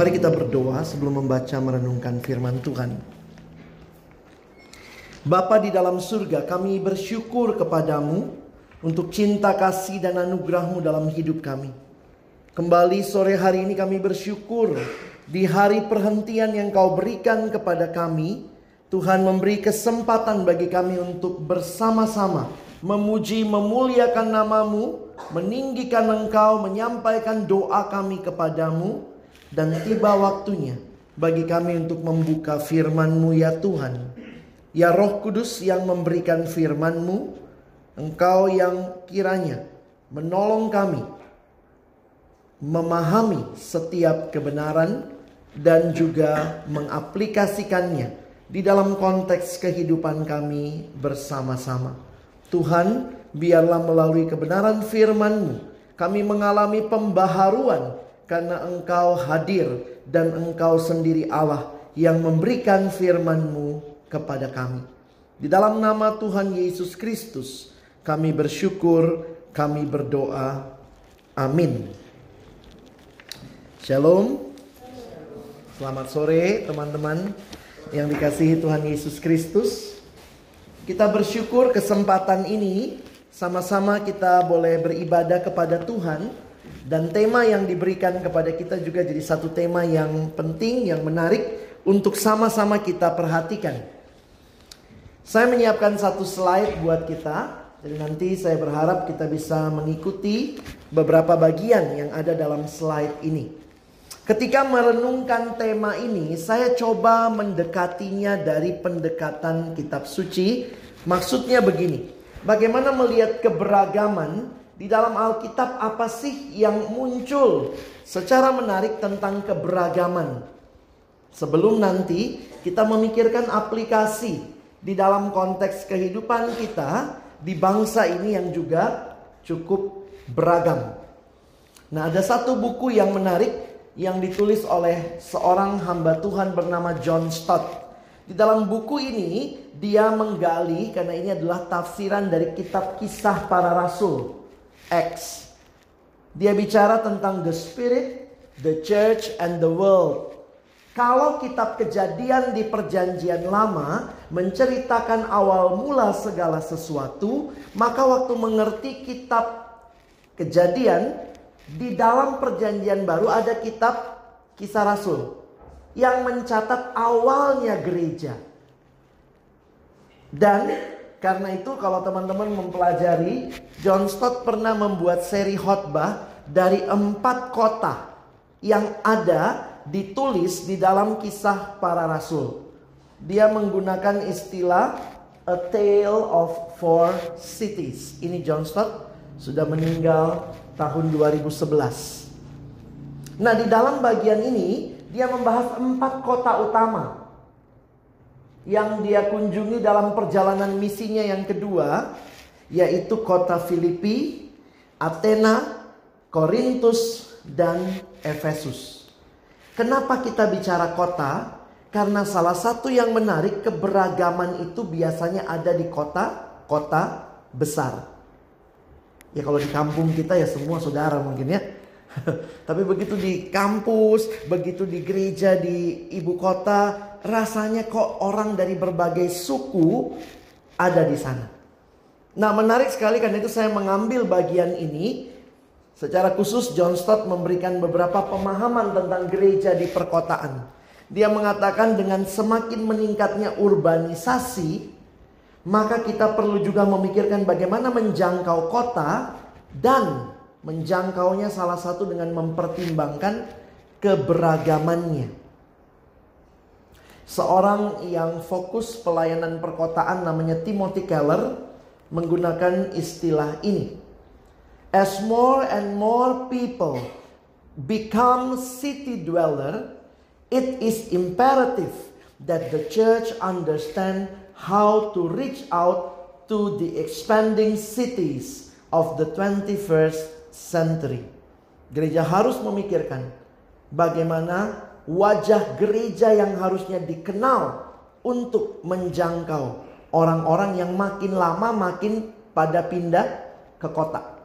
Mari kita berdoa sebelum membaca merenungkan firman Tuhan. Bapa di dalam surga, kami bersyukur kepadamu untuk cinta kasih dan anugerahmu dalam hidup kami. Kembali sore hari ini kami bersyukur di hari perhentian yang kau berikan kepada kami. Tuhan memberi kesempatan bagi kami untuk bersama-sama memuji, memuliakan namamu, meninggikan engkau, menyampaikan doa kami kepadamu. Dan tiba waktunya bagi kami untuk membuka firman-Mu ya Tuhan. Ya Roh Kudus yang memberikan firman-Mu, Engkau yang kiranya menolong kami memahami setiap kebenaran dan juga mengaplikasikannya di dalam konteks kehidupan kami bersama-sama. Tuhan, biarlah melalui kebenaran firman-Mu kami mengalami pembaharuan karena engkau hadir dan engkau sendiri Allah yang memberikan firman-Mu kepada kami. Di dalam nama Tuhan Yesus Kristus kami bersyukur, kami berdoa. Amin. Shalom. Selamat sore teman-teman yang dikasihi Tuhan Yesus Kristus. Kita bersyukur kesempatan ini sama-sama kita boleh beribadah kepada Tuhan dan tema yang diberikan kepada kita juga jadi satu tema yang penting, yang menarik untuk sama-sama kita perhatikan. Saya menyiapkan satu slide buat kita. Jadi nanti saya berharap kita bisa mengikuti beberapa bagian yang ada dalam slide ini. Ketika merenungkan tema ini, saya coba mendekatinya dari pendekatan kitab suci. Maksudnya begini, bagaimana melihat keberagaman di dalam Alkitab apa sih yang muncul secara menarik tentang keberagaman. Sebelum nanti kita memikirkan aplikasi di dalam konteks kehidupan kita di bangsa ini yang juga cukup beragam. Nah, ada satu buku yang menarik yang ditulis oleh seorang hamba Tuhan bernama John Stott. Di dalam buku ini dia menggali karena ini adalah tafsiran dari kitab Kisah Para Rasul. X. Dia bicara tentang the spirit, the church, and the world. Kalau kitab kejadian di perjanjian lama menceritakan awal mula segala sesuatu, maka waktu mengerti kitab kejadian di dalam perjanjian baru ada kitab kisah rasul yang mencatat awalnya gereja. Dan karena itu kalau teman-teman mempelajari, John Stott pernah membuat seri khotbah dari empat kota yang ada ditulis di dalam kisah para rasul. Dia menggunakan istilah a tale of four cities. Ini John Stott sudah meninggal tahun 2011. Nah, di dalam bagian ini dia membahas empat kota utama yang dia kunjungi dalam perjalanan misinya yang kedua yaitu kota Filipi, Athena, Korintus dan Efesus. Kenapa kita bicara kota? Karena salah satu yang menarik keberagaman itu biasanya ada di kota-kota besar. Ya kalau di kampung kita ya semua saudara mungkin ya. Tapi begitu di kampus, begitu di gereja di ibu kota, rasanya kok orang dari berbagai suku ada di sana. Nah menarik sekali karena itu saya mengambil bagian ini. Secara khusus John Stott memberikan beberapa pemahaman tentang gereja di perkotaan. Dia mengatakan dengan semakin meningkatnya urbanisasi, maka kita perlu juga memikirkan bagaimana menjangkau kota dan menjangkaunya salah satu dengan mempertimbangkan keberagamannya. Seorang yang fokus pelayanan perkotaan namanya Timothy Keller menggunakan istilah ini. As more and more people become city dweller, it is imperative that the church understand how to reach out to the expanding cities of the 21st century. Gereja harus memikirkan bagaimana wajah gereja yang harusnya dikenal untuk menjangkau orang-orang yang makin lama makin pada pindah ke kota.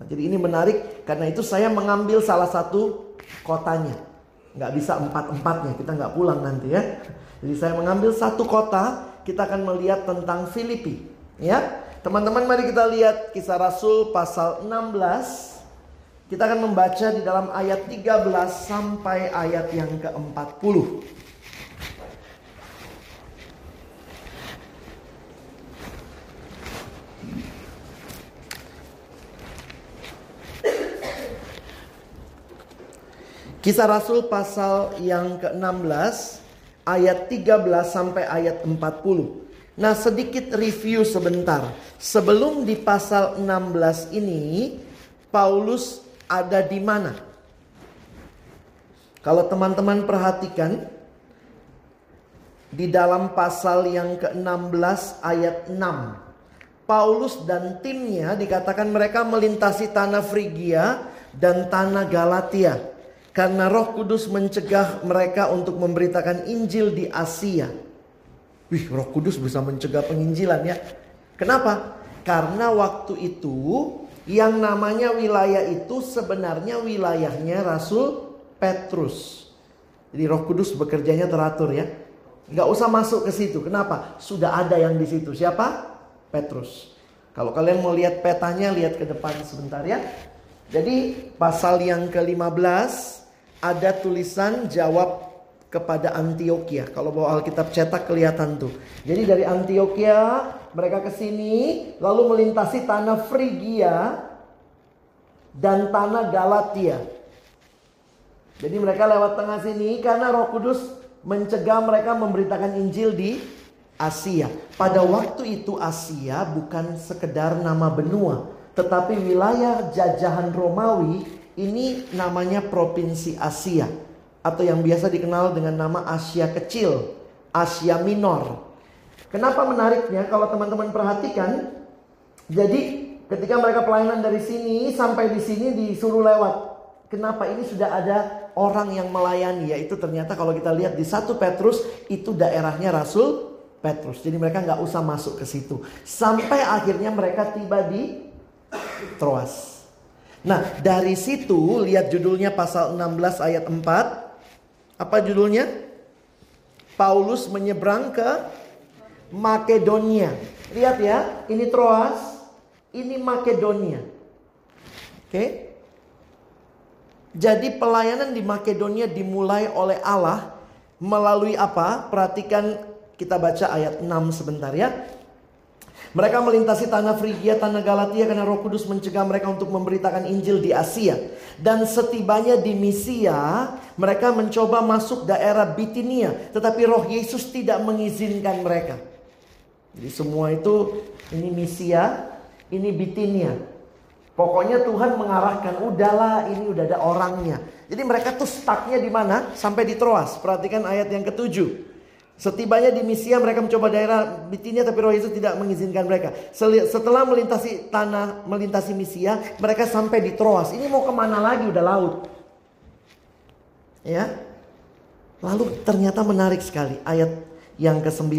Nah, jadi ini menarik karena itu saya mengambil salah satu kotanya. Nggak bisa empat-empatnya, kita nggak pulang nanti ya. Jadi saya mengambil satu kota, kita akan melihat tentang Filipi. Ya, teman-teman mari kita lihat kisah Rasul pasal 16 kita akan membaca di dalam ayat 13 sampai ayat yang ke-40. Kisah Rasul pasal yang ke-16 ayat 13 sampai ayat 40. Nah, sedikit review sebentar. Sebelum di pasal 16 ini Paulus ada di mana? Kalau teman-teman perhatikan di dalam pasal yang ke-16 ayat 6. Paulus dan timnya dikatakan mereka melintasi tanah Frigia dan tanah Galatia. Karena roh kudus mencegah mereka untuk memberitakan Injil di Asia. Wih roh kudus bisa mencegah penginjilan ya. Kenapa? Karena waktu itu yang namanya wilayah itu sebenarnya wilayahnya Rasul Petrus. Jadi Roh Kudus bekerjanya teratur ya. Nggak usah masuk ke situ. Kenapa? Sudah ada yang di situ. Siapa? Petrus. Kalau kalian mau lihat petanya, lihat ke depan sebentar ya. Jadi pasal yang ke-15 ada tulisan jawab kepada Antioquia. Kalau bawa Alkitab cetak kelihatan tuh. Jadi dari Antioquia mereka ke sini lalu melintasi tanah Frigia dan tanah Galatia. Jadi mereka lewat tengah sini karena Roh Kudus mencegah mereka memberitakan Injil di Asia. Pada waktu itu Asia bukan sekedar nama benua, Tetapi wilayah jajahan Romawi ini namanya provinsi Asia atau yang biasa dikenal dengan nama Asia Kecil, Asia Minor. Kenapa menariknya? Kalau teman-teman perhatikan, jadi ketika mereka pelayanan dari sini sampai di sini disuruh lewat. Kenapa ini sudah ada orang yang melayani? Yaitu ternyata kalau kita lihat di satu Petrus itu daerahnya Rasul Petrus. Jadi mereka nggak usah masuk ke situ. Sampai akhirnya mereka tiba di Troas. Nah dari situ lihat judulnya pasal 16 ayat 4. Apa judulnya? Paulus menyeberang ke Makedonia. Lihat ya, ini Troas, ini Makedonia. Oke. Jadi pelayanan di Makedonia dimulai oleh Allah melalui apa? Perhatikan kita baca ayat 6 sebentar ya. Mereka melintasi tanah Frigia, tanah Galatia karena Roh Kudus mencegah mereka untuk memberitakan Injil di Asia. Dan setibanya di Misia, mereka mencoba masuk daerah Bitinia, tetapi Roh Yesus tidak mengizinkan mereka. Jadi semua itu ini Misia, ini Bitinia. Pokoknya Tuhan mengarahkan, udahlah ini udah ada orangnya. Jadi mereka tuh stucknya di mana? Sampai di Troas. Perhatikan ayat yang ketujuh. Setibanya di Misia mereka mencoba daerah Bitinia tapi Roh Yesus tidak mengizinkan mereka. Setelah melintasi tanah, melintasi Misia, mereka sampai di Troas. Ini mau ke mana lagi? Udah laut. Ya. Lalu ternyata menarik sekali ayat yang ke-9.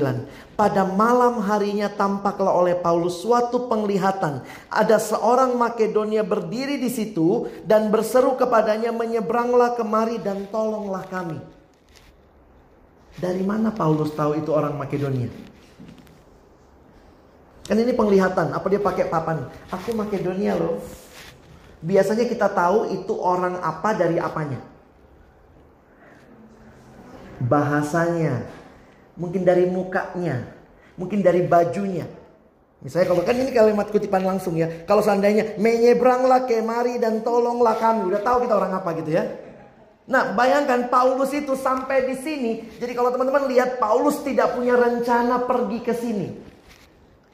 Pada malam harinya tampaklah oleh Paulus suatu penglihatan. Ada seorang Makedonia berdiri di situ dan berseru kepadanya menyeberanglah kemari dan tolonglah kami. Dari mana Paulus tahu itu orang Makedonia? Kan ini penglihatan, apa dia pakai papan? Aku Makedonia loh. Biasanya kita tahu itu orang apa dari apanya. Bahasanya. Mungkin dari mukanya. Mungkin dari bajunya. Misalnya kalau kan ini kalimat kutipan langsung ya. Kalau seandainya menyeberanglah kemari dan tolonglah kami. Udah tahu kita orang apa gitu ya. Nah, bayangkan Paulus itu sampai di sini. Jadi kalau teman-teman lihat Paulus tidak punya rencana pergi ke sini.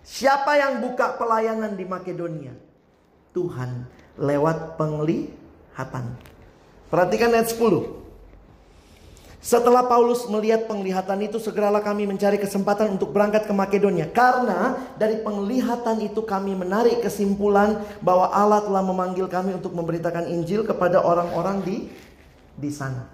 Siapa yang buka pelayanan di Makedonia? Tuhan lewat penglihatan. Perhatikan ayat 10. Setelah Paulus melihat penglihatan itu, segeralah kami mencari kesempatan untuk berangkat ke Makedonia. Karena dari penglihatan itu kami menarik kesimpulan bahwa Allah telah memanggil kami untuk memberitakan Injil kepada orang-orang di di sana.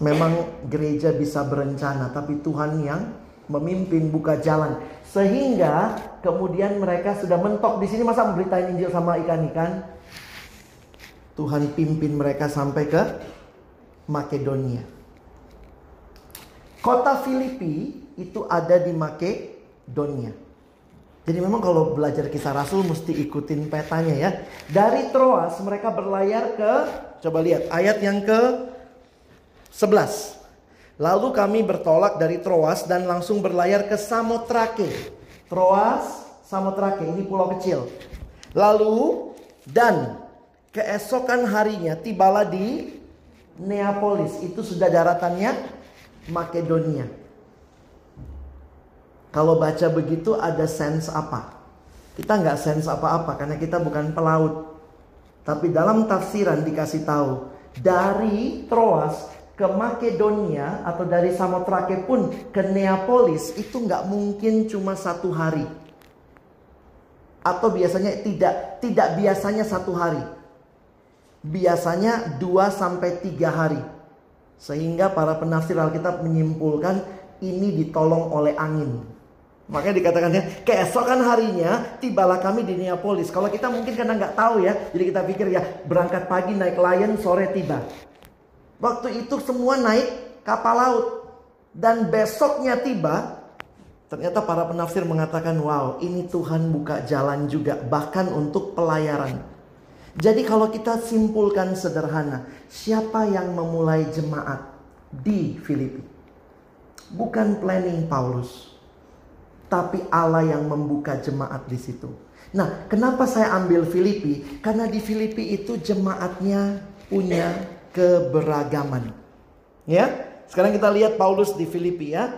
Memang gereja bisa berencana, tapi Tuhan yang memimpin buka jalan. Sehingga kemudian mereka sudah mentok di sini masa memberitain Injil sama ikan-ikan. Tuhan pimpin mereka sampai ke Makedonia. Kota Filipi itu ada di Makedonia. Jadi memang kalau belajar kisah Rasul mesti ikutin petanya ya. Dari Troas mereka berlayar ke Coba lihat ayat yang ke 11. Lalu kami bertolak dari Troas dan langsung berlayar ke Samotrake. Troas, Samotrake, ini pulau kecil. Lalu dan keesokan harinya tibalah di Neapolis. Itu sudah daratannya Makedonia. Kalau baca begitu ada sense apa? Kita nggak sense apa-apa karena kita bukan pelaut. Tapi dalam tafsiran dikasih tahu dari Troas ke Makedonia atau dari Samotrake pun ke Neapolis itu nggak mungkin cuma satu hari. Atau biasanya tidak tidak biasanya satu hari. Biasanya dua sampai tiga hari. Sehingga para penafsir Alkitab menyimpulkan ini ditolong oleh angin. Makanya dikatakan ya, keesokan harinya tibalah kami di Neapolis. Kalau kita mungkin karena nggak tahu ya, jadi kita pikir ya berangkat pagi naik lion, sore tiba. Waktu itu semua naik kapal laut. Dan besoknya tiba, ternyata para penafsir mengatakan, wow ini Tuhan buka jalan juga, bahkan untuk pelayaran. Jadi kalau kita simpulkan sederhana, siapa yang memulai jemaat di Filipi? Bukan planning Paulus tapi Allah yang membuka jemaat di situ. Nah, kenapa saya ambil Filipi? Karena di Filipi itu jemaatnya punya keberagaman. Ya, sekarang kita lihat Paulus di Filipi ya.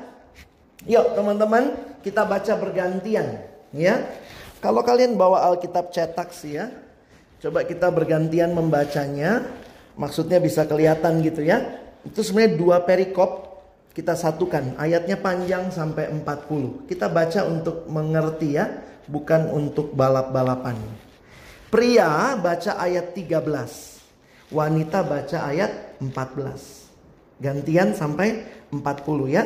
Yuk teman-teman, kita baca bergantian. Ya, Kalau kalian bawa Alkitab cetak sih ya, coba kita bergantian membacanya. Maksudnya bisa kelihatan gitu ya. Itu sebenarnya dua perikop kita satukan. Ayatnya panjang sampai 40. Kita baca untuk mengerti ya, bukan untuk balap-balapan. Pria baca ayat 13. Wanita baca ayat 14. Gantian sampai 40 ya.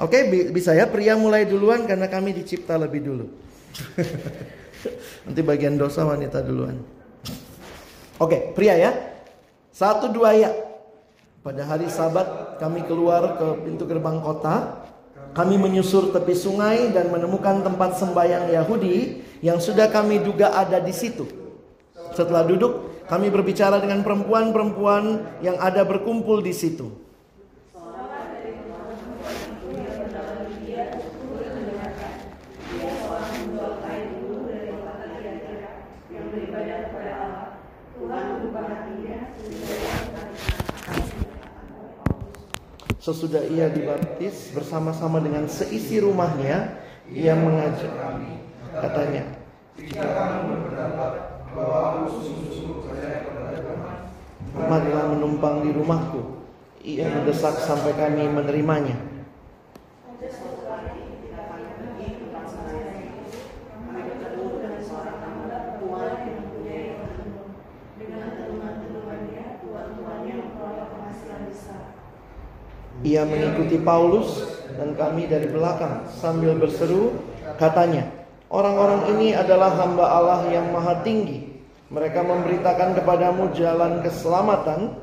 Oke, bisa ya pria mulai duluan karena kami dicipta lebih dulu. Nanti bagian dosa wanita duluan. Oke, pria ya. Satu dua ya. Pada hari sabat kami keluar ke pintu gerbang kota. Kami menyusur tepi sungai dan menemukan tempat sembahyang Yahudi yang sudah kami duga ada di situ. Setelah duduk, kami berbicara dengan perempuan-perempuan yang ada berkumpul di situ. Sesudah ia dibaptis bersama-sama dengan seisi rumahnya, ia mengajak kami. Katanya, jika kamu berpendapat bahwa aku sungguh-sungguh menumpang di rumahku. Ia mendesak sampai kami menerimanya. Ia mengikuti Paulus dan kami dari belakang sambil berseru, katanya, orang-orang ini adalah hamba Allah yang maha tinggi. Mereka memberitakan kepadamu jalan keselamatan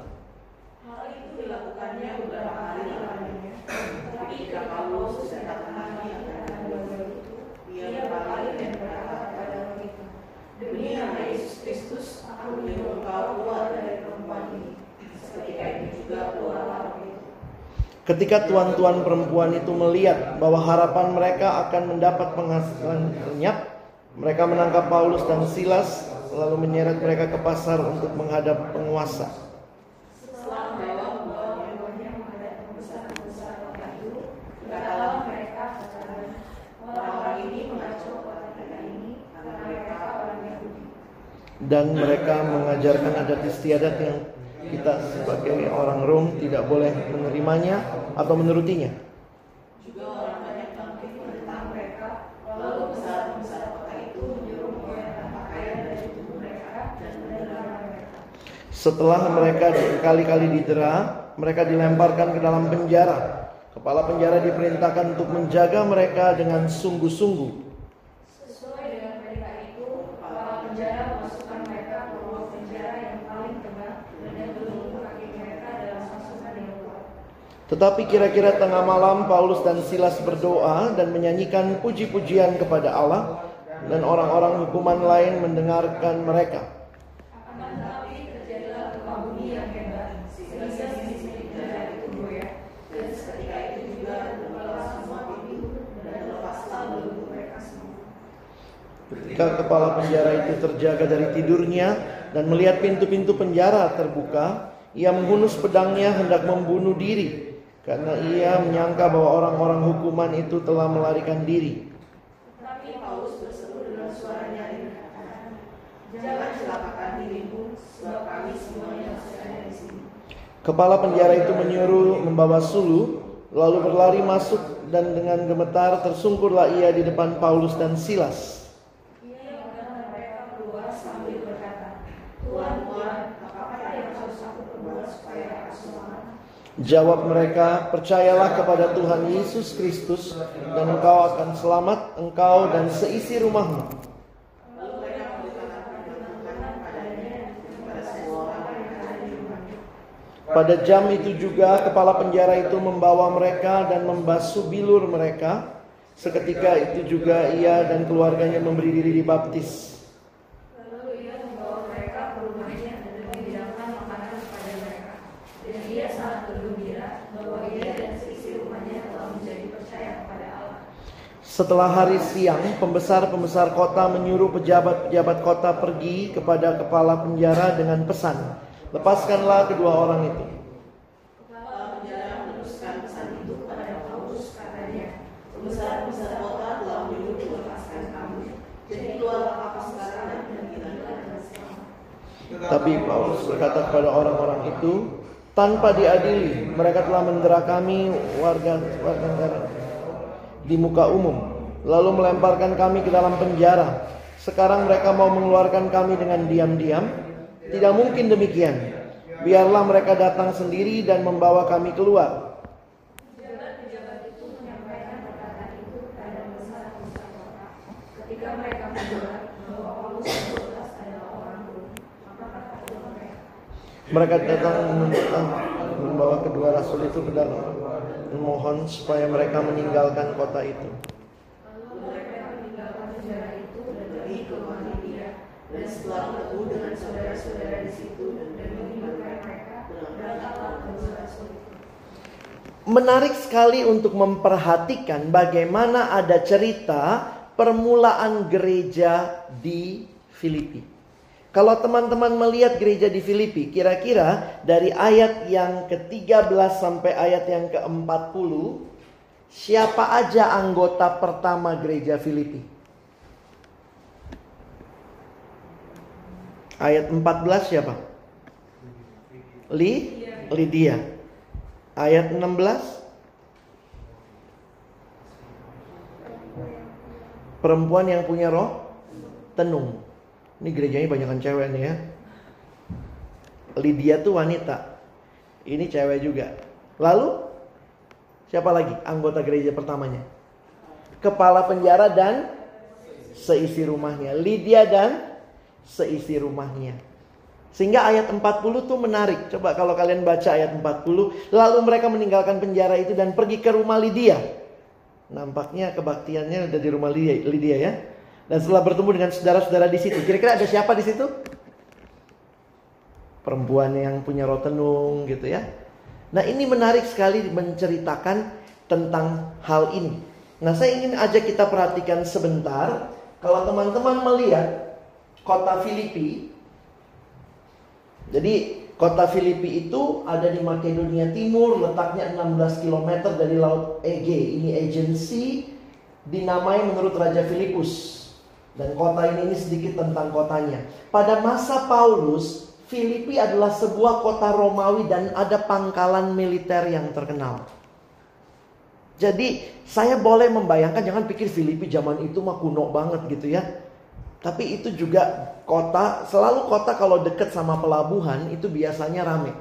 Ketika tuan-tuan perempuan itu melihat bahwa harapan mereka akan mendapat penghasilan lenyap, mereka menangkap Paulus dan Silas lalu menyeret mereka ke pasar untuk menghadap penguasa. Dan mereka mengajarkan adat istiadat yang kita sebagai orang Rom tidak boleh menerimanya atau menurutinya. Setelah mereka berkali-kali didera, mereka dilemparkan ke dalam penjara. Kepala penjara diperintahkan untuk menjaga mereka dengan sungguh-sungguh Tetapi kira-kira tengah malam Paulus dan Silas berdoa dan menyanyikan puji-pujian kepada Allah dan orang-orang hukuman lain mendengarkan mereka. Ketika kepala penjara itu terjaga dari tidurnya dan melihat pintu-pintu penjara terbuka, ia menghunus pedangnya hendak membunuh diri. Karena ia menyangka bahwa orang-orang hukuman itu telah melarikan diri. Tetapi Paulus berseru dengan suara nyaring Jangan celakakan dirimu, sebab kami semuanya masih ada di sini. Kepala penjara itu menyuruh membawa sulu, lalu berlari masuk dan dengan gemetar tersungkurlah ia di depan Paulus dan Silas. Jawab mereka, percayalah kepada Tuhan Yesus Kristus dan engkau akan selamat, engkau dan seisi rumahmu. Pada jam itu juga kepala penjara itu membawa mereka dan membasuh bilur mereka. Seketika itu juga ia dan keluarganya memberi diri dibaptis. Setelah hari siang, pembesar-pembesar kota menyuruh pejabat-pejabat kota pergi kepada kepala penjara dengan pesan, "Lepaskanlah kedua orang itu." Tapi Paulus berkata kepada orang-orang itu, tanpa diadili, mereka telah mendera kami warga warga negara di muka umum, lalu melemparkan kami ke dalam penjara. Sekarang mereka mau mengeluarkan kami dengan diam-diam. Tidak mungkin demikian. Biarlah mereka datang sendiri dan membawa kami keluar. Mereka datang membawa kedua rasul itu ke dalam memohon supaya mereka meninggalkan kota itu. Menarik sekali untuk memperhatikan bagaimana ada cerita permulaan gereja di Filipi. Kalau teman-teman melihat gereja di Filipi, kira-kira dari ayat yang ke-13 sampai ayat yang ke-40, siapa aja anggota pertama gereja Filipi? Ayat 14 siapa? Li Lydia. Ayat 16 Perempuan yang punya roh tenung. Ini gerejanya banyakan cewek nih ya. Lydia tuh wanita. Ini cewek juga. Lalu siapa lagi anggota gereja pertamanya? Kepala penjara dan seisi rumahnya. Lydia dan seisi rumahnya. Sehingga ayat 40 tuh menarik. Coba kalau kalian baca ayat 40. Lalu mereka meninggalkan penjara itu dan pergi ke rumah Lydia. Nampaknya kebaktiannya ada di rumah Lydia, Lydia ya. Dan setelah bertemu dengan saudara-saudara di situ, kira-kira ada siapa di situ? Perempuan yang punya roh tenung gitu ya. Nah ini menarik sekali menceritakan tentang hal ini. Nah saya ingin ajak kita perhatikan sebentar. Kalau teman-teman melihat kota Filipi. Jadi kota Filipi itu ada di Makedonia Timur. Letaknya 16 km dari Laut Ege. Ini agensi dinamai menurut Raja Filipus. Dan kota ini, ini sedikit tentang kotanya. Pada masa Paulus, Filipi adalah sebuah kota Romawi dan ada pangkalan militer yang terkenal. Jadi saya boleh membayangkan, jangan pikir Filipi zaman itu mah kuno banget gitu ya. Tapi itu juga kota, selalu kota kalau dekat sama pelabuhan itu biasanya rame.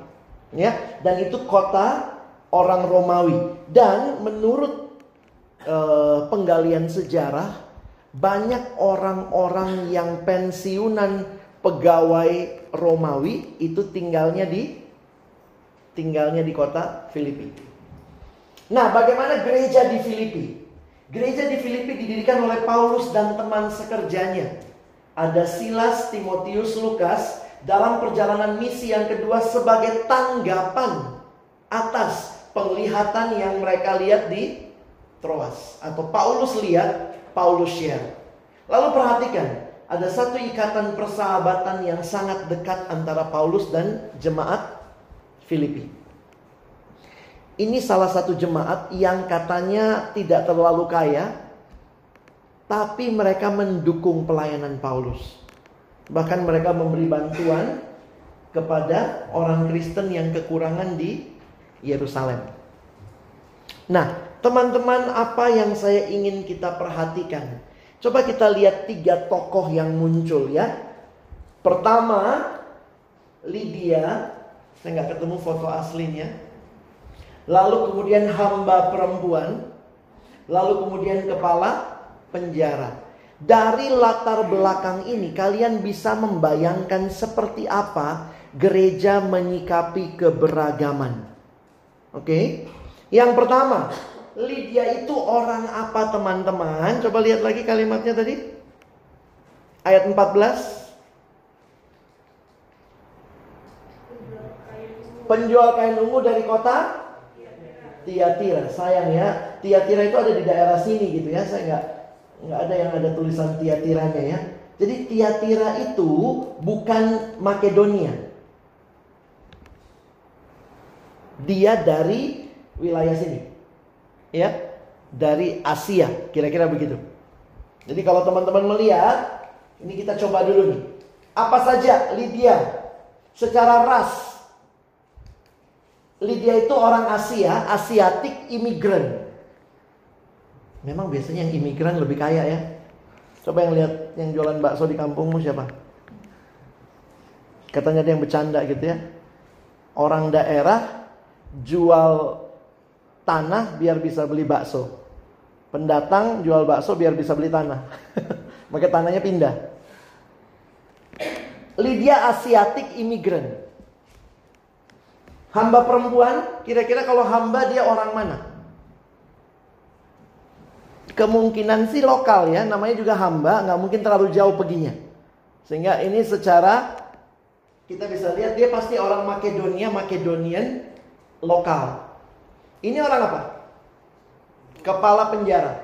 Ya, dan itu kota orang Romawi. Dan menurut uh, penggalian sejarah, banyak orang-orang yang pensiunan pegawai Romawi itu tinggalnya di tinggalnya di kota Filipi. Nah, bagaimana gereja di Filipi? Gereja di Filipi didirikan oleh Paulus dan teman sekerjanya. Ada Silas, Timotius, Lukas dalam perjalanan misi yang kedua sebagai tanggapan atas penglihatan yang mereka lihat di Troas atau Paulus lihat Paulus share. Lalu perhatikan, ada satu ikatan persahabatan yang sangat dekat antara Paulus dan jemaat Filipi. Ini salah satu jemaat yang katanya tidak terlalu kaya, tapi mereka mendukung pelayanan Paulus. Bahkan mereka memberi bantuan kepada orang Kristen yang kekurangan di Yerusalem. Nah, Teman-teman, apa yang saya ingin kita perhatikan? Coba kita lihat tiga tokoh yang muncul ya. Pertama, Lydia. Saya nggak ketemu foto aslinya. Lalu kemudian hamba perempuan. Lalu kemudian kepala penjara. Dari latar belakang ini kalian bisa membayangkan seperti apa gereja menyikapi keberagaman. Oke. Yang pertama, Lydia itu orang apa teman-teman? Coba lihat lagi kalimatnya tadi. Ayat 14. Penjual kain ungu dari kota Tiatira. Sayang ya, Tiatira itu ada di daerah sini gitu ya. Saya nggak nggak ada yang ada tulisan Tiatiranya ya. Jadi Tiatira itu bukan Makedonia. Dia dari wilayah sini ya dari Asia, kira-kira begitu. Jadi kalau teman-teman melihat, ini kita coba dulu nih. Apa saja Lydia secara ras. Lydia itu orang Asia, Asiatik imigran. Memang biasanya yang imigran lebih kaya ya. Coba yang lihat yang jualan bakso di kampungmu siapa? Katanya dia yang bercanda gitu ya. Orang daerah jual tanah biar bisa beli bakso. Pendatang jual bakso biar bisa beli tanah. Maka tanahnya pindah. Lydia Asiatik imigran. Hamba perempuan, kira-kira kalau hamba dia orang mana? Kemungkinan sih lokal ya, namanya juga hamba, nggak mungkin terlalu jauh perginya. Sehingga ini secara kita bisa lihat dia pasti orang Makedonia, Makedonian lokal. Ini orang apa? Kepala penjara.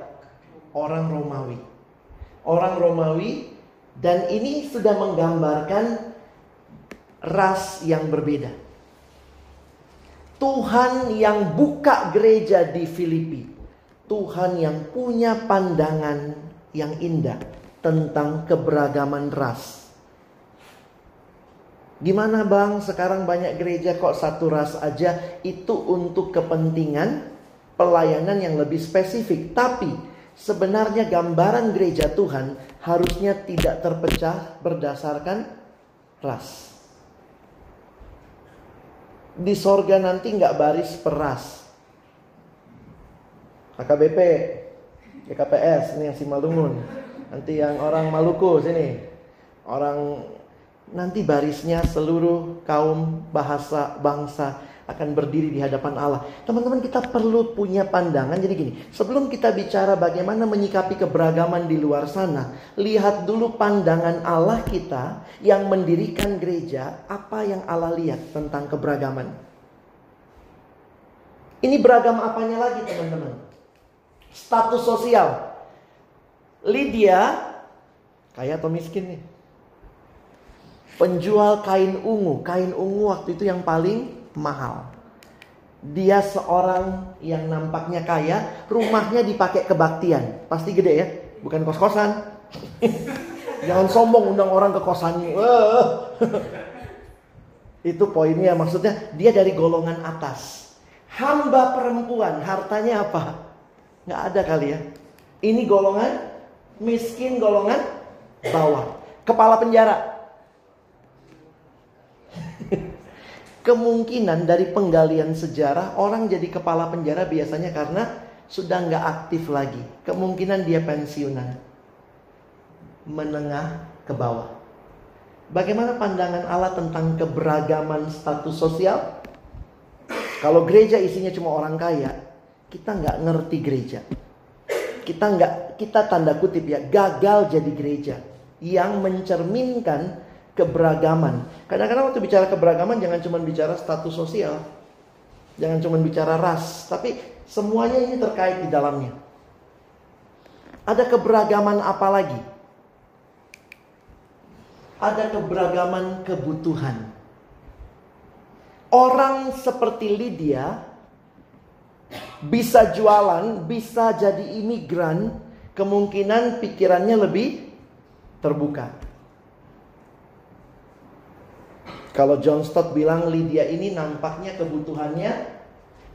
Orang Romawi. Orang Romawi dan ini sudah menggambarkan ras yang berbeda. Tuhan yang buka gereja di Filipi. Tuhan yang punya pandangan yang indah tentang keberagaman ras. Gimana bang sekarang banyak gereja kok satu ras aja itu untuk kepentingan pelayanan yang lebih spesifik. Tapi sebenarnya gambaran gereja Tuhan harusnya tidak terpecah berdasarkan ras. Di sorga nanti nggak baris per ras. AKBP, GKPS, ini yang Simalungun. Nanti yang orang Maluku sini. Orang nanti barisnya seluruh kaum bahasa bangsa akan berdiri di hadapan Allah. Teman-teman kita perlu punya pandangan. Jadi gini, sebelum kita bicara bagaimana menyikapi keberagaman di luar sana, lihat dulu pandangan Allah kita yang mendirikan gereja, apa yang Allah lihat tentang keberagaman. Ini beragam apanya lagi teman-teman? Status sosial. Lydia, kaya atau miskin nih? Penjual kain ungu. Kain ungu waktu itu yang paling mahal. Dia seorang yang nampaknya kaya, rumahnya dipakai kebaktian. Pasti gede ya, bukan kos-kosan. Jangan sombong undang orang ke kosannya. Itu poinnya maksudnya dia dari golongan atas. Hamba perempuan, hartanya apa? Nggak ada kali ya. Ini golongan miskin, golongan bawah. Kepala penjara, Kemungkinan dari penggalian sejarah orang jadi kepala penjara biasanya karena sudah nggak aktif lagi. Kemungkinan dia pensiunan. Menengah ke bawah. Bagaimana pandangan Allah tentang keberagaman status sosial? Kalau gereja isinya cuma orang kaya, kita nggak ngerti gereja. Kita nggak, kita tanda kutip ya, gagal jadi gereja yang mencerminkan keberagaman. Kadang-kadang waktu bicara keberagaman jangan cuma bicara status sosial. Jangan cuma bicara ras, tapi semuanya ini terkait di dalamnya. Ada keberagaman apa lagi? Ada keberagaman kebutuhan. Orang seperti Lydia bisa jualan, bisa jadi imigran, kemungkinan pikirannya lebih terbuka. Kalau John Stott bilang Lydia ini nampaknya kebutuhannya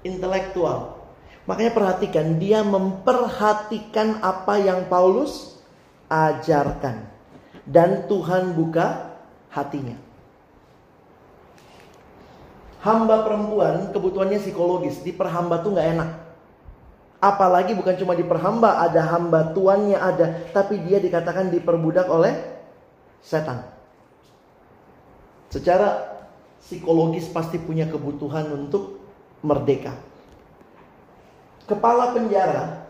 intelektual. Makanya perhatikan, dia memperhatikan apa yang Paulus ajarkan. Dan Tuhan buka hatinya. Hamba perempuan kebutuhannya psikologis. Diperhamba tuh nggak enak. Apalagi bukan cuma diperhamba, ada hamba tuannya ada. Tapi dia dikatakan diperbudak oleh setan. Secara psikologis pasti punya kebutuhan untuk merdeka. Kepala penjara,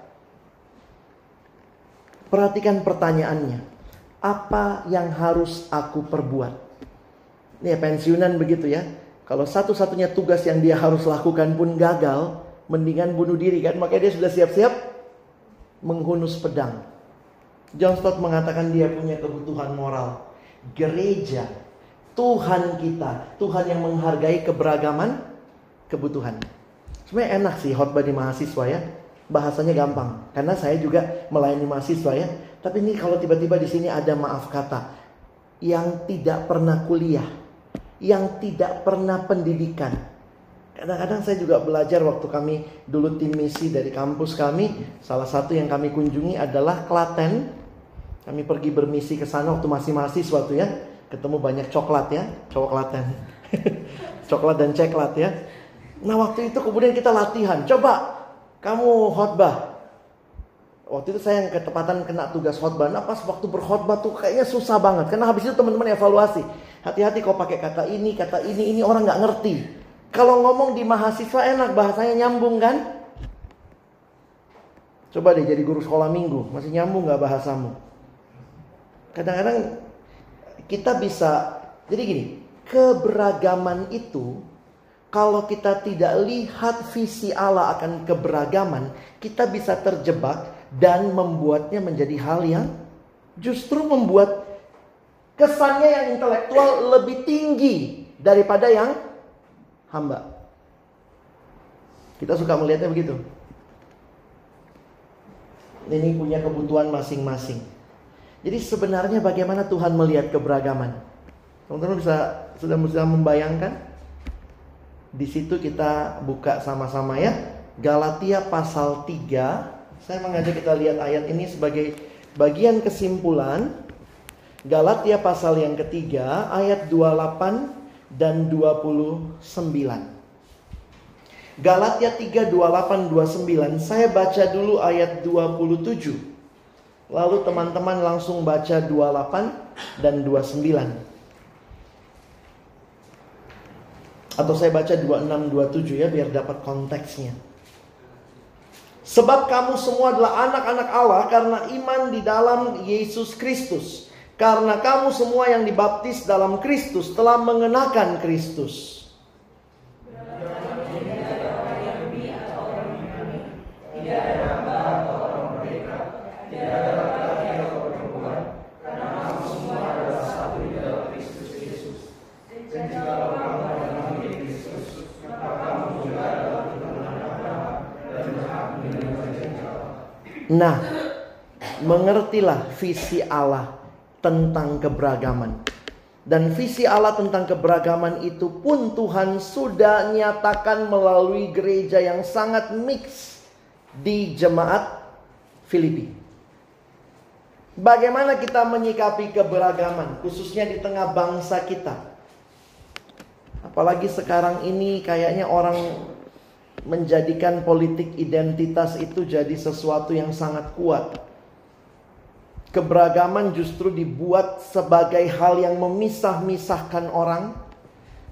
perhatikan pertanyaannya. Apa yang harus aku perbuat? Ini ya pensiunan begitu ya. Kalau satu-satunya tugas yang dia harus lakukan pun gagal, mendingan bunuh diri kan. Makanya dia sudah siap-siap menghunus pedang. John Stott mengatakan dia punya kebutuhan moral. Gereja Tuhan kita, Tuhan yang menghargai keberagaman kebutuhan. Sebenarnya enak sih khotbah di mahasiswa ya. Bahasanya gampang karena saya juga melayani mahasiswa ya. Tapi ini kalau tiba-tiba di sini ada maaf kata yang tidak pernah kuliah, yang tidak pernah pendidikan. Kadang-kadang saya juga belajar waktu kami dulu tim misi dari kampus kami, salah satu yang kami kunjungi adalah Klaten. Kami pergi bermisi ke sana waktu masih mahasiswa tuh ya, ketemu banyak coklat ya, cowok Klaten. coklat dan ceklat ya. Nah waktu itu kemudian kita latihan, coba kamu khotbah. Waktu itu saya yang ketepatan kena tugas khotbah. Nah pas waktu berkhotbah tuh kayaknya susah banget. Karena habis itu teman-teman evaluasi. Hati-hati kau pakai kata ini, kata ini, ini orang nggak ngerti. Kalau ngomong di mahasiswa enak, bahasanya nyambung kan? Coba deh jadi guru sekolah minggu, masih nyambung nggak bahasamu? Kadang-kadang kita bisa, jadi gini, keberagaman itu kalau kita tidak lihat visi Allah akan keberagaman, kita bisa terjebak dan membuatnya menjadi hal yang justru membuat kesannya yang intelektual lebih tinggi daripada yang hamba. Kita suka melihatnya begitu. Ini punya kebutuhan masing-masing. Jadi sebenarnya bagaimana Tuhan melihat keberagaman? Teman-teman bisa sudah bisa membayangkan? Di situ kita buka sama-sama ya. Galatia pasal 3. Saya mengajak kita lihat ayat ini sebagai bagian kesimpulan. Galatia pasal yang ketiga ayat 28 dan 29. Galatia 3, 28, 29. Saya baca dulu ayat 27. Lalu teman-teman langsung baca 28 dan 29. Atau saya baca 26, 27 ya biar dapat konteksnya. Sebab kamu semua adalah anak-anak Allah karena iman di dalam Yesus Kristus. Karena kamu semua yang dibaptis dalam Kristus telah mengenakan Kristus. Nah, mengertilah visi Allah tentang keberagaman. Dan visi Allah tentang keberagaman itu pun Tuhan sudah nyatakan melalui gereja yang sangat mix di jemaat Filipi. Bagaimana kita menyikapi keberagaman khususnya di tengah bangsa kita? Apalagi sekarang ini kayaknya orang menjadikan politik identitas itu jadi sesuatu yang sangat kuat keberagaman justru dibuat sebagai hal yang memisah-misahkan orang.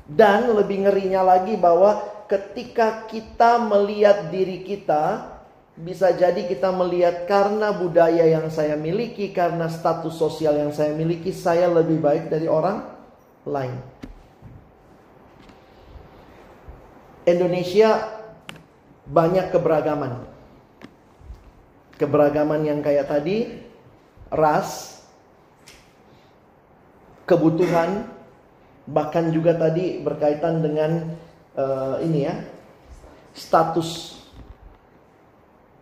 Dan lebih ngerinya lagi bahwa ketika kita melihat diri kita, bisa jadi kita melihat karena budaya yang saya miliki, karena status sosial yang saya miliki, saya lebih baik dari orang lain. Indonesia banyak keberagaman. Keberagaman yang kayak tadi ras, kebutuhan, bahkan juga tadi berkaitan dengan uh, ini ya, status.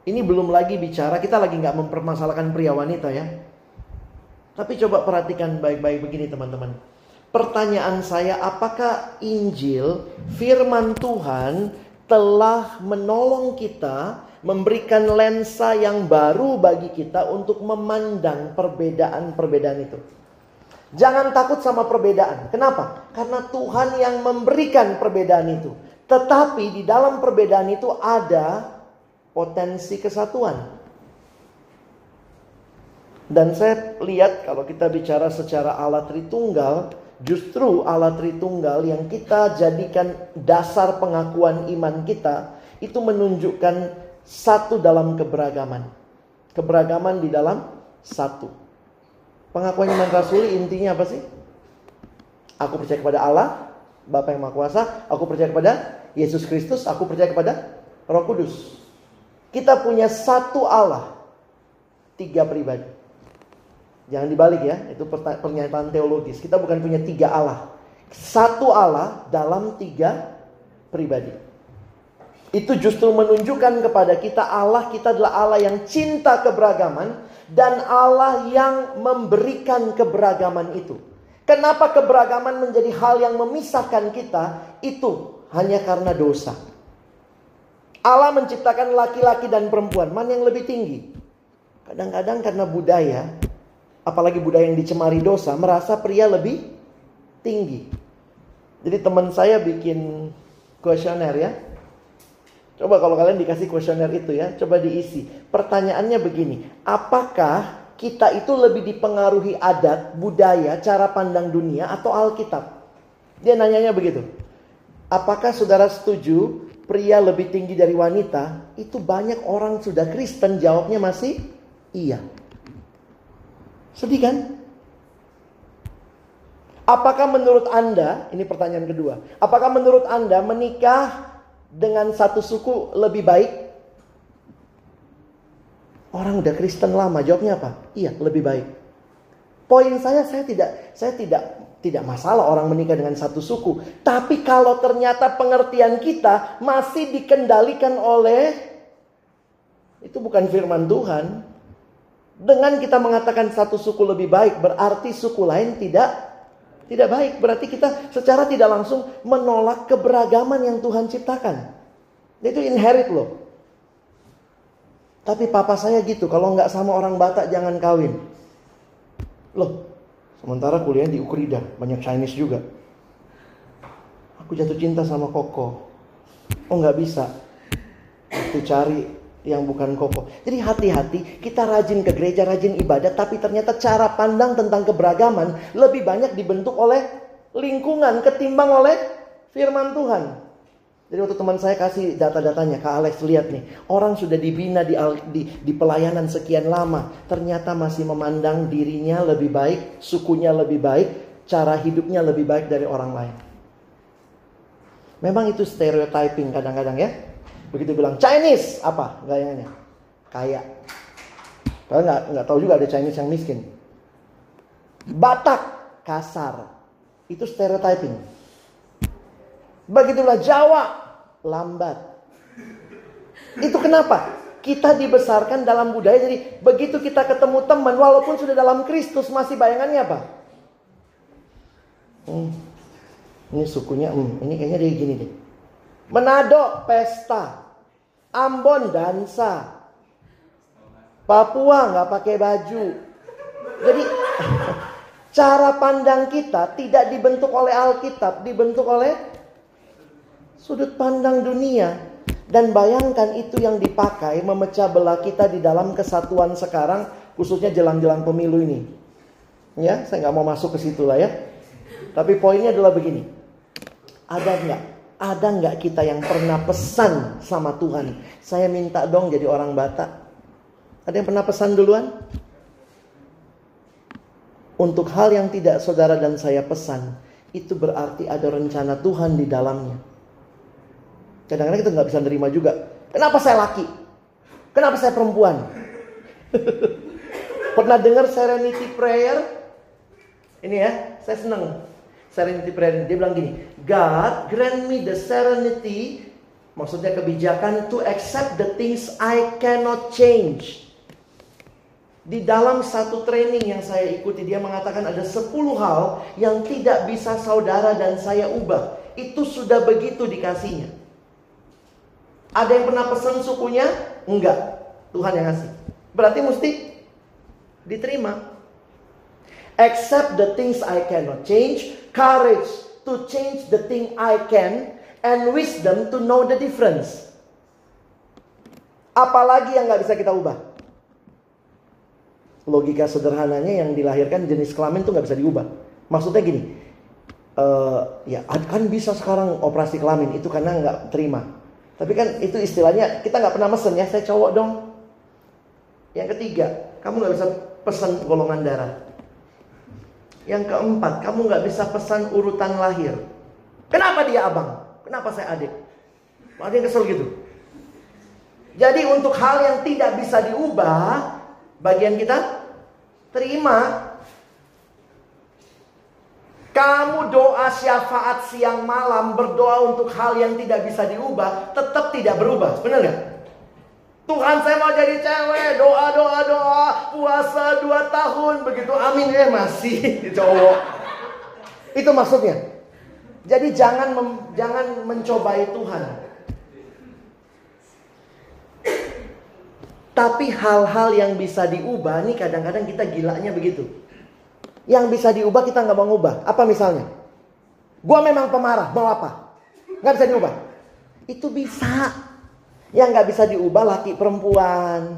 Ini belum lagi bicara, kita lagi nggak mempermasalahkan pria wanita ya. Tapi coba perhatikan baik-baik begini teman-teman. Pertanyaan saya, apakah Injil, firman Tuhan telah menolong kita memberikan lensa yang baru bagi kita untuk memandang perbedaan-perbedaan itu. Jangan takut sama perbedaan. Kenapa? Karena Tuhan yang memberikan perbedaan itu. Tetapi di dalam perbedaan itu ada potensi kesatuan. Dan saya lihat kalau kita bicara secara Allah Tritunggal, justru Allah Tritunggal yang kita jadikan dasar pengakuan iman kita, itu menunjukkan satu dalam keberagaman. Keberagaman di dalam satu. Pengakuan iman rasuli intinya apa sih? Aku percaya kepada Allah, Bapa yang Maha Kuasa, aku percaya kepada Yesus Kristus, aku percaya kepada Roh Kudus. Kita punya satu Allah, tiga pribadi. Jangan dibalik ya, itu pernyataan teologis. Kita bukan punya tiga Allah. Satu Allah dalam tiga pribadi. Itu justru menunjukkan kepada kita Allah kita adalah Allah yang cinta keberagaman dan Allah yang memberikan keberagaman itu. Kenapa keberagaman menjadi hal yang memisahkan kita? Itu hanya karena dosa. Allah menciptakan laki-laki dan perempuan. Mana yang lebih tinggi? Kadang-kadang karena budaya, apalagi budaya yang dicemari dosa, merasa pria lebih tinggi. Jadi teman saya bikin kuesioner ya. Coba kalau kalian dikasih kuesioner itu ya, coba diisi. Pertanyaannya begini, apakah kita itu lebih dipengaruhi adat, budaya, cara pandang dunia atau Alkitab? Dia nanyanya begitu. Apakah saudara setuju pria lebih tinggi dari wanita? Itu banyak orang sudah Kristen jawabnya masih iya. Sedih kan? Apakah menurut Anda, ini pertanyaan kedua, apakah menurut Anda menikah dengan satu suku lebih baik Orang udah Kristen lama, jawabnya apa? Iya, lebih baik. Poin saya, saya tidak, saya tidak, tidak masalah orang menikah dengan satu suku. Tapi kalau ternyata pengertian kita masih dikendalikan oleh itu bukan firman Tuhan. Dengan kita mengatakan satu suku lebih baik, berarti suku lain tidak tidak baik. Berarti kita secara tidak langsung menolak keberagaman yang Tuhan ciptakan. Itu inherit loh. Tapi papa saya gitu, kalau nggak sama orang Batak jangan kawin. Loh, sementara kuliah di Ukrida, banyak Chinese juga. Aku jatuh cinta sama Koko. Oh nggak bisa. Aku cari yang bukan Koko. Jadi hati-hati, kita rajin ke gereja, rajin ibadah, tapi ternyata cara pandang tentang keberagaman lebih banyak dibentuk oleh lingkungan ketimbang oleh firman Tuhan. Jadi waktu teman saya kasih data-datanya, Kak Alex lihat nih, orang sudah dibina di, di, di pelayanan sekian lama, ternyata masih memandang dirinya lebih baik, sukunya lebih baik, cara hidupnya lebih baik dari orang lain. Memang itu stereotyping kadang-kadang ya. Begitu bilang Chinese, apa gayanya? Kaya. Kalau nggak nggak tahu juga ada Chinese yang miskin. Batak kasar. Itu stereotyping. Begitulah Jawa lambat. Itu kenapa? Kita dibesarkan dalam budaya jadi begitu kita ketemu teman walaupun sudah dalam Kristus masih bayangannya apa? Hmm, ini sukunya, hmm, ini kayaknya dia gini deh. Manado pesta, Ambon dansa, Papua nggak pakai baju. Jadi cara pandang kita tidak dibentuk oleh Alkitab, dibentuk oleh sudut pandang dunia. Dan bayangkan itu yang dipakai memecah belah kita di dalam kesatuan sekarang, khususnya jelang-jelang pemilu ini. Ya, saya nggak mau masuk ke situ lah ya. Tapi poinnya adalah begini. Ada nggak? Ada nggak kita yang pernah pesan sama Tuhan? Saya minta dong jadi orang Batak. Ada yang pernah pesan duluan? Untuk hal yang tidak saudara dan saya pesan, itu berarti ada rencana Tuhan di dalamnya. Kadang-kadang kita nggak bisa nerima juga. Kenapa saya laki? Kenapa saya perempuan? Pernah dengar serenity prayer? Ini ya, saya senang. Serenity prayer dia bilang gini, God grant me the serenity, maksudnya kebijakan to accept the things I cannot change. Di dalam satu training yang saya ikuti dia mengatakan ada 10 hal yang tidak bisa saudara dan saya ubah. Itu sudah begitu dikasihnya. Ada yang pernah pesan sukunya? Enggak. Tuhan yang ngasih. Berarti mesti diterima. Accept the things I cannot change, courage to change the thing I can, and wisdom to know the difference. Apalagi yang nggak bisa kita ubah? Logika sederhananya yang dilahirkan jenis kelamin tuh nggak bisa diubah. Maksudnya gini, uh, ya kan bisa sekarang operasi kelamin itu karena nggak terima. Tapi kan itu istilahnya kita nggak pernah mesen ya, saya cowok dong. Yang ketiga, kamu nggak bisa pesan golongan darah. Yang keempat, kamu nggak bisa pesan urutan lahir. Kenapa dia abang? Kenapa saya adik? Yang kesel gitu. Jadi untuk hal yang tidak bisa diubah, bagian kita terima kamu doa syafaat siang malam berdoa untuk hal yang tidak bisa diubah, tetap tidak berubah. Benar nggak? Tuhan saya mau jadi cewek, doa doa doa, puasa dua tahun begitu, amin eh masih cowok. Itu maksudnya. Jadi jangan mem, jangan mencobai Tuhan. Tapi hal-hal yang bisa diubah nih kadang-kadang kita gilanya begitu. Yang bisa diubah kita nggak mau ngubah. Apa misalnya? Gua memang pemarah, mau apa? Nggak bisa diubah. Itu bisa. Yang nggak bisa diubah laki perempuan.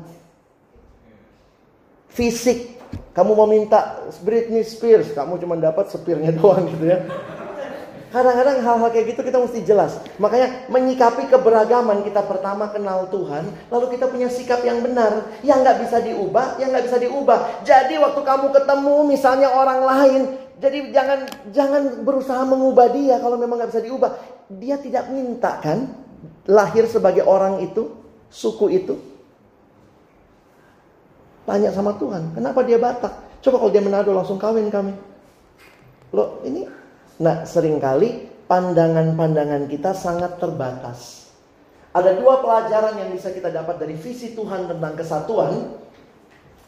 Fisik. Kamu mau minta Britney Spears, kamu cuma dapat sepirnya doang gitu ya. Kadang-kadang hal-hal kayak gitu kita mesti jelas. Makanya menyikapi keberagaman kita pertama kenal Tuhan, lalu kita punya sikap yang benar, yang nggak bisa diubah, yang nggak bisa diubah. Jadi waktu kamu ketemu misalnya orang lain, jadi jangan jangan berusaha mengubah dia kalau memang nggak bisa diubah. Dia tidak minta kan lahir sebagai orang itu, suku itu. Tanya sama Tuhan, kenapa dia Batak? Coba kalau dia Manado langsung kawin kami. Loh, ini nah sering kali pandangan-pandangan kita sangat terbatas. Ada dua pelajaran yang bisa kita dapat dari visi Tuhan tentang kesatuan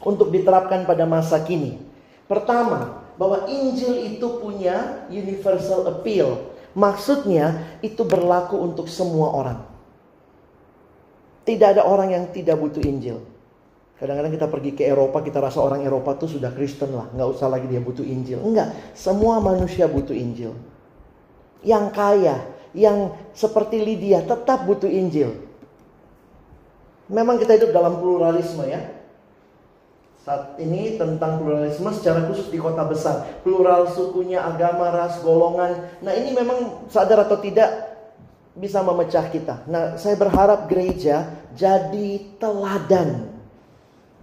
untuk diterapkan pada masa kini. Pertama, bahwa Injil itu punya universal appeal. Maksudnya itu berlaku untuk semua orang. Tidak ada orang yang tidak butuh Injil. Kadang-kadang kita pergi ke Eropa, kita rasa orang Eropa tuh sudah Kristen lah. Nggak usah lagi dia butuh Injil. Enggak, semua manusia butuh Injil. Yang kaya, yang seperti Lydia tetap butuh Injil. Memang kita hidup dalam pluralisme ya. Saat ini tentang pluralisme secara khusus di kota besar. Plural sukunya, agama, ras, golongan. Nah ini memang sadar atau tidak bisa memecah kita. Nah saya berharap gereja jadi teladan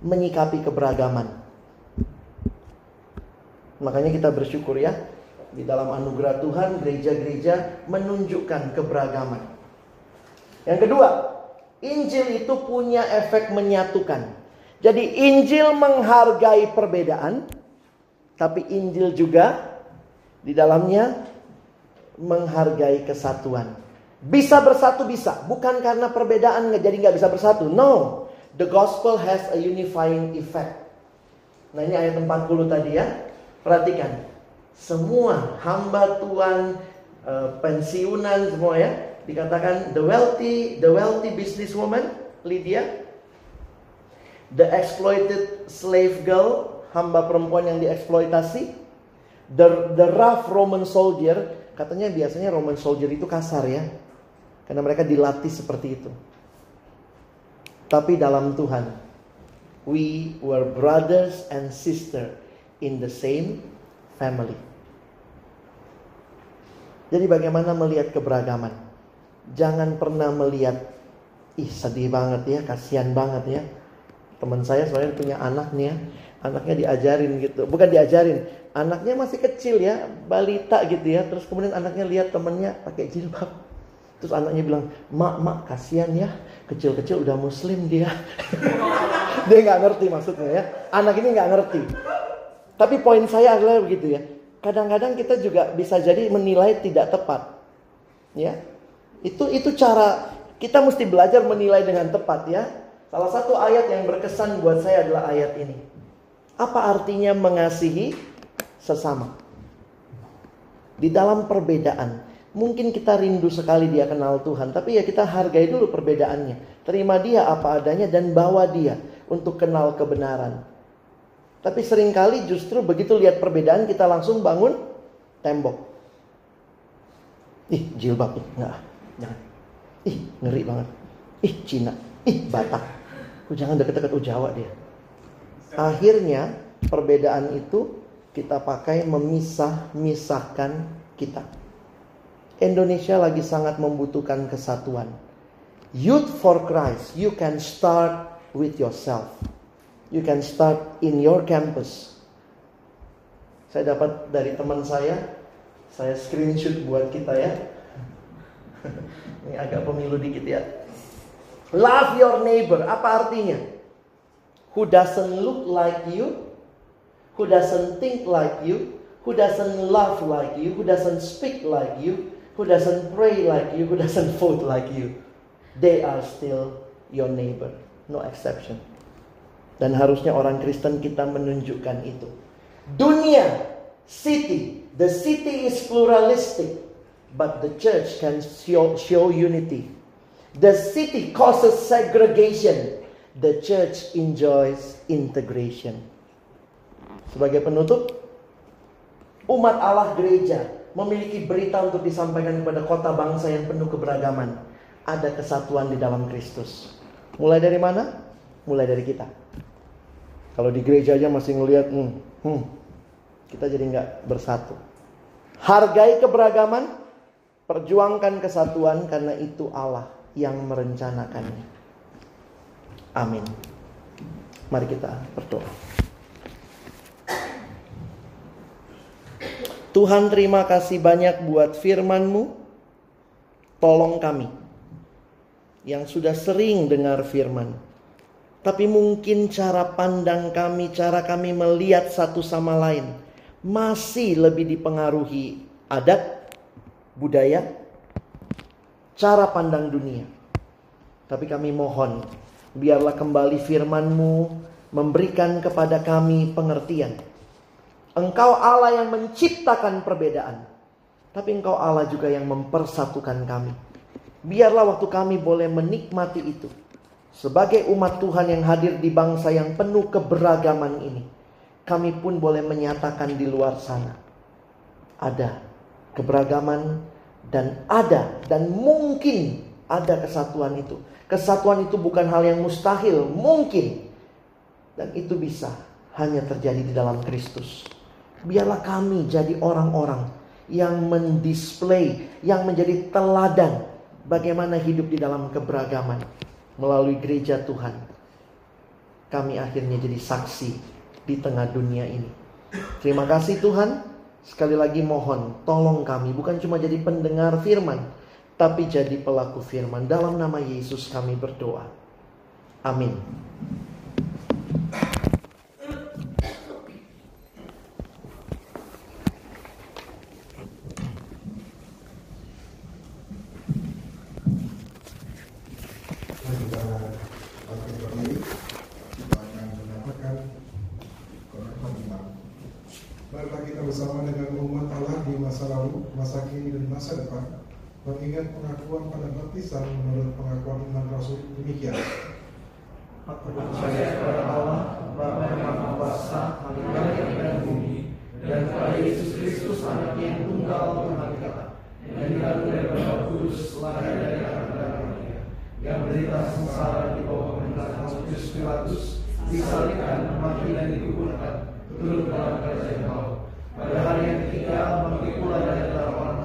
menyikapi keberagaman. Makanya kita bersyukur ya, di dalam anugerah Tuhan gereja-gereja menunjukkan keberagaman. Yang kedua, Injil itu punya efek menyatukan. Jadi Injil menghargai perbedaan, tapi Injil juga di dalamnya menghargai kesatuan. Bisa bersatu bisa, bukan karena perbedaan jadi nggak bisa bersatu. No, The gospel has a unifying effect. Nah ini ayat 40 tadi ya. Perhatikan. Semua hamba Tuhan, uh, pensiunan semua ya. Dikatakan the wealthy, the wealthy businesswoman, Lydia. The exploited slave girl, hamba perempuan yang dieksploitasi. The, the rough Roman soldier, katanya biasanya Roman soldier itu kasar ya. Karena mereka dilatih seperti itu. Tapi dalam Tuhan, we were brothers and sister in the same family. Jadi bagaimana melihat keberagaman? Jangan pernah melihat, ih sedih banget ya, kasihan banget ya. Teman saya sebenarnya punya anak nih ya, anaknya diajarin gitu, bukan diajarin, anaknya masih kecil ya, balita gitu ya. Terus kemudian anaknya lihat temennya pakai jilbab, terus anaknya bilang, mak mak kasihan ya, kecil-kecil udah muslim dia. dia nggak ngerti maksudnya ya. Anak ini nggak ngerti. Tapi poin saya adalah begitu ya. Kadang-kadang kita juga bisa jadi menilai tidak tepat. Ya. Itu itu cara kita mesti belajar menilai dengan tepat ya. Salah satu ayat yang berkesan buat saya adalah ayat ini. Apa artinya mengasihi sesama? Di dalam perbedaan, Mungkin kita rindu sekali dia kenal Tuhan, tapi ya kita hargai dulu perbedaannya. Terima dia apa adanya dan bawa dia untuk kenal kebenaran. Tapi sering kali justru begitu lihat perbedaan kita langsung bangun tembok. Ih, jilbab nih, enggak, jangan. Ih, ngeri banget. Ih, Cina. Ih, Batak. Kok jangan deket-deket Jawa dia. Akhirnya perbedaan itu kita pakai memisah-misahkan kita. Indonesia lagi sangat membutuhkan kesatuan. Youth for Christ, you can start with yourself. You can start in your campus. Saya dapat dari teman saya, saya screenshot buat kita ya. Ini agak pemilu dikit ya. Love your neighbor, apa artinya? Who doesn't look like you, who doesn't think like you, who doesn't love like you, who doesn't speak like you, who doesn't pray like you, who doesn't vote like you, they are still your neighbor. No exception. Dan harusnya orang Kristen kita menunjukkan itu. Dunia city. The city is pluralistic, but the church can show, show unity. The city causes segregation. The church enjoys integration. Sebagai penutup, umat Allah gereja memiliki berita untuk disampaikan kepada kota bangsa yang penuh keberagaman. Ada kesatuan di dalam Kristus. Mulai dari mana? Mulai dari kita. Kalau di gereja aja masih ngelihat, hmm, hmm, kita jadi nggak bersatu. Hargai keberagaman, perjuangkan kesatuan karena itu Allah yang merencanakannya. Amin. Mari kita berdoa. Tuhan terima kasih banyak buat firman-Mu. Tolong kami yang sudah sering dengar firman. Tapi mungkin cara pandang kami, cara kami melihat satu sama lain masih lebih dipengaruhi adat, budaya, cara pandang dunia. Tapi kami mohon, biarlah kembali firman-Mu memberikan kepada kami pengertian. Engkau Allah yang menciptakan perbedaan. Tapi engkau Allah juga yang mempersatukan kami. Biarlah waktu kami boleh menikmati itu. Sebagai umat Tuhan yang hadir di bangsa yang penuh keberagaman ini. Kami pun boleh menyatakan di luar sana. Ada keberagaman dan ada dan mungkin ada kesatuan itu. Kesatuan itu bukan hal yang mustahil, mungkin. Dan itu bisa hanya terjadi di dalam Kristus. Biarlah kami jadi orang-orang yang mendisplay, yang menjadi teladan bagaimana hidup di dalam keberagaman melalui gereja Tuhan. Kami akhirnya jadi saksi di tengah dunia ini. Terima kasih Tuhan. Sekali lagi mohon tolong kami bukan cuma jadi pendengar firman, tapi jadi pelaku firman. Dalam nama Yesus kami berdoa. Amin. Mengingat pengakuan pada baptisan menurut pengakuan iman Rasul demikian. Aku percaya kepada Allah, Bapa yang Maha Kuasa, langit dan bumi, dan kepada Yesus Kristus Anak yang tunggal Tuhan kita, yang dikandung dari Bapa Kudus, lahir dari anak Maria, yang berita sengsara di bawah pemerintahan Pontius Pilatus, disalibkan, mati dan dikuburkan, turun dalam kerajaan maut. Pada hari yang ketiga, bangkit pula dari antara orang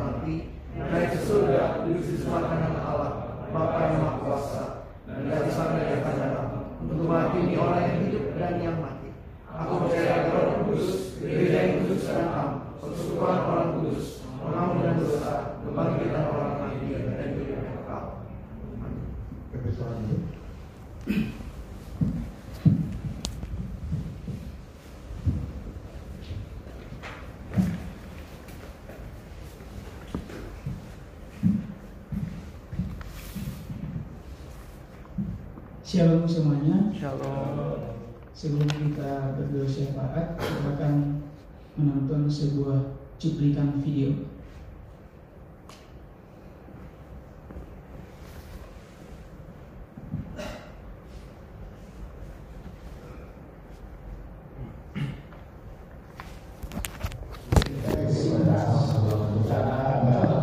naik ke surga duduk di sebelah Allah Bapa yang Maha Kuasa dan dari sana dia akan untuk menghakimi orang yang hidup dan yang mati. Aku percaya kepada Roh Kudus, gereja yang kudus dan am, persekutuan orang kudus, pengampunan dosa, kebangkitan orang mati dan hidup yang kekal. Amin. Shalom semuanya. Shalom. Sebelum kita berdoa syafaat, kita akan menonton sebuah cuplikan video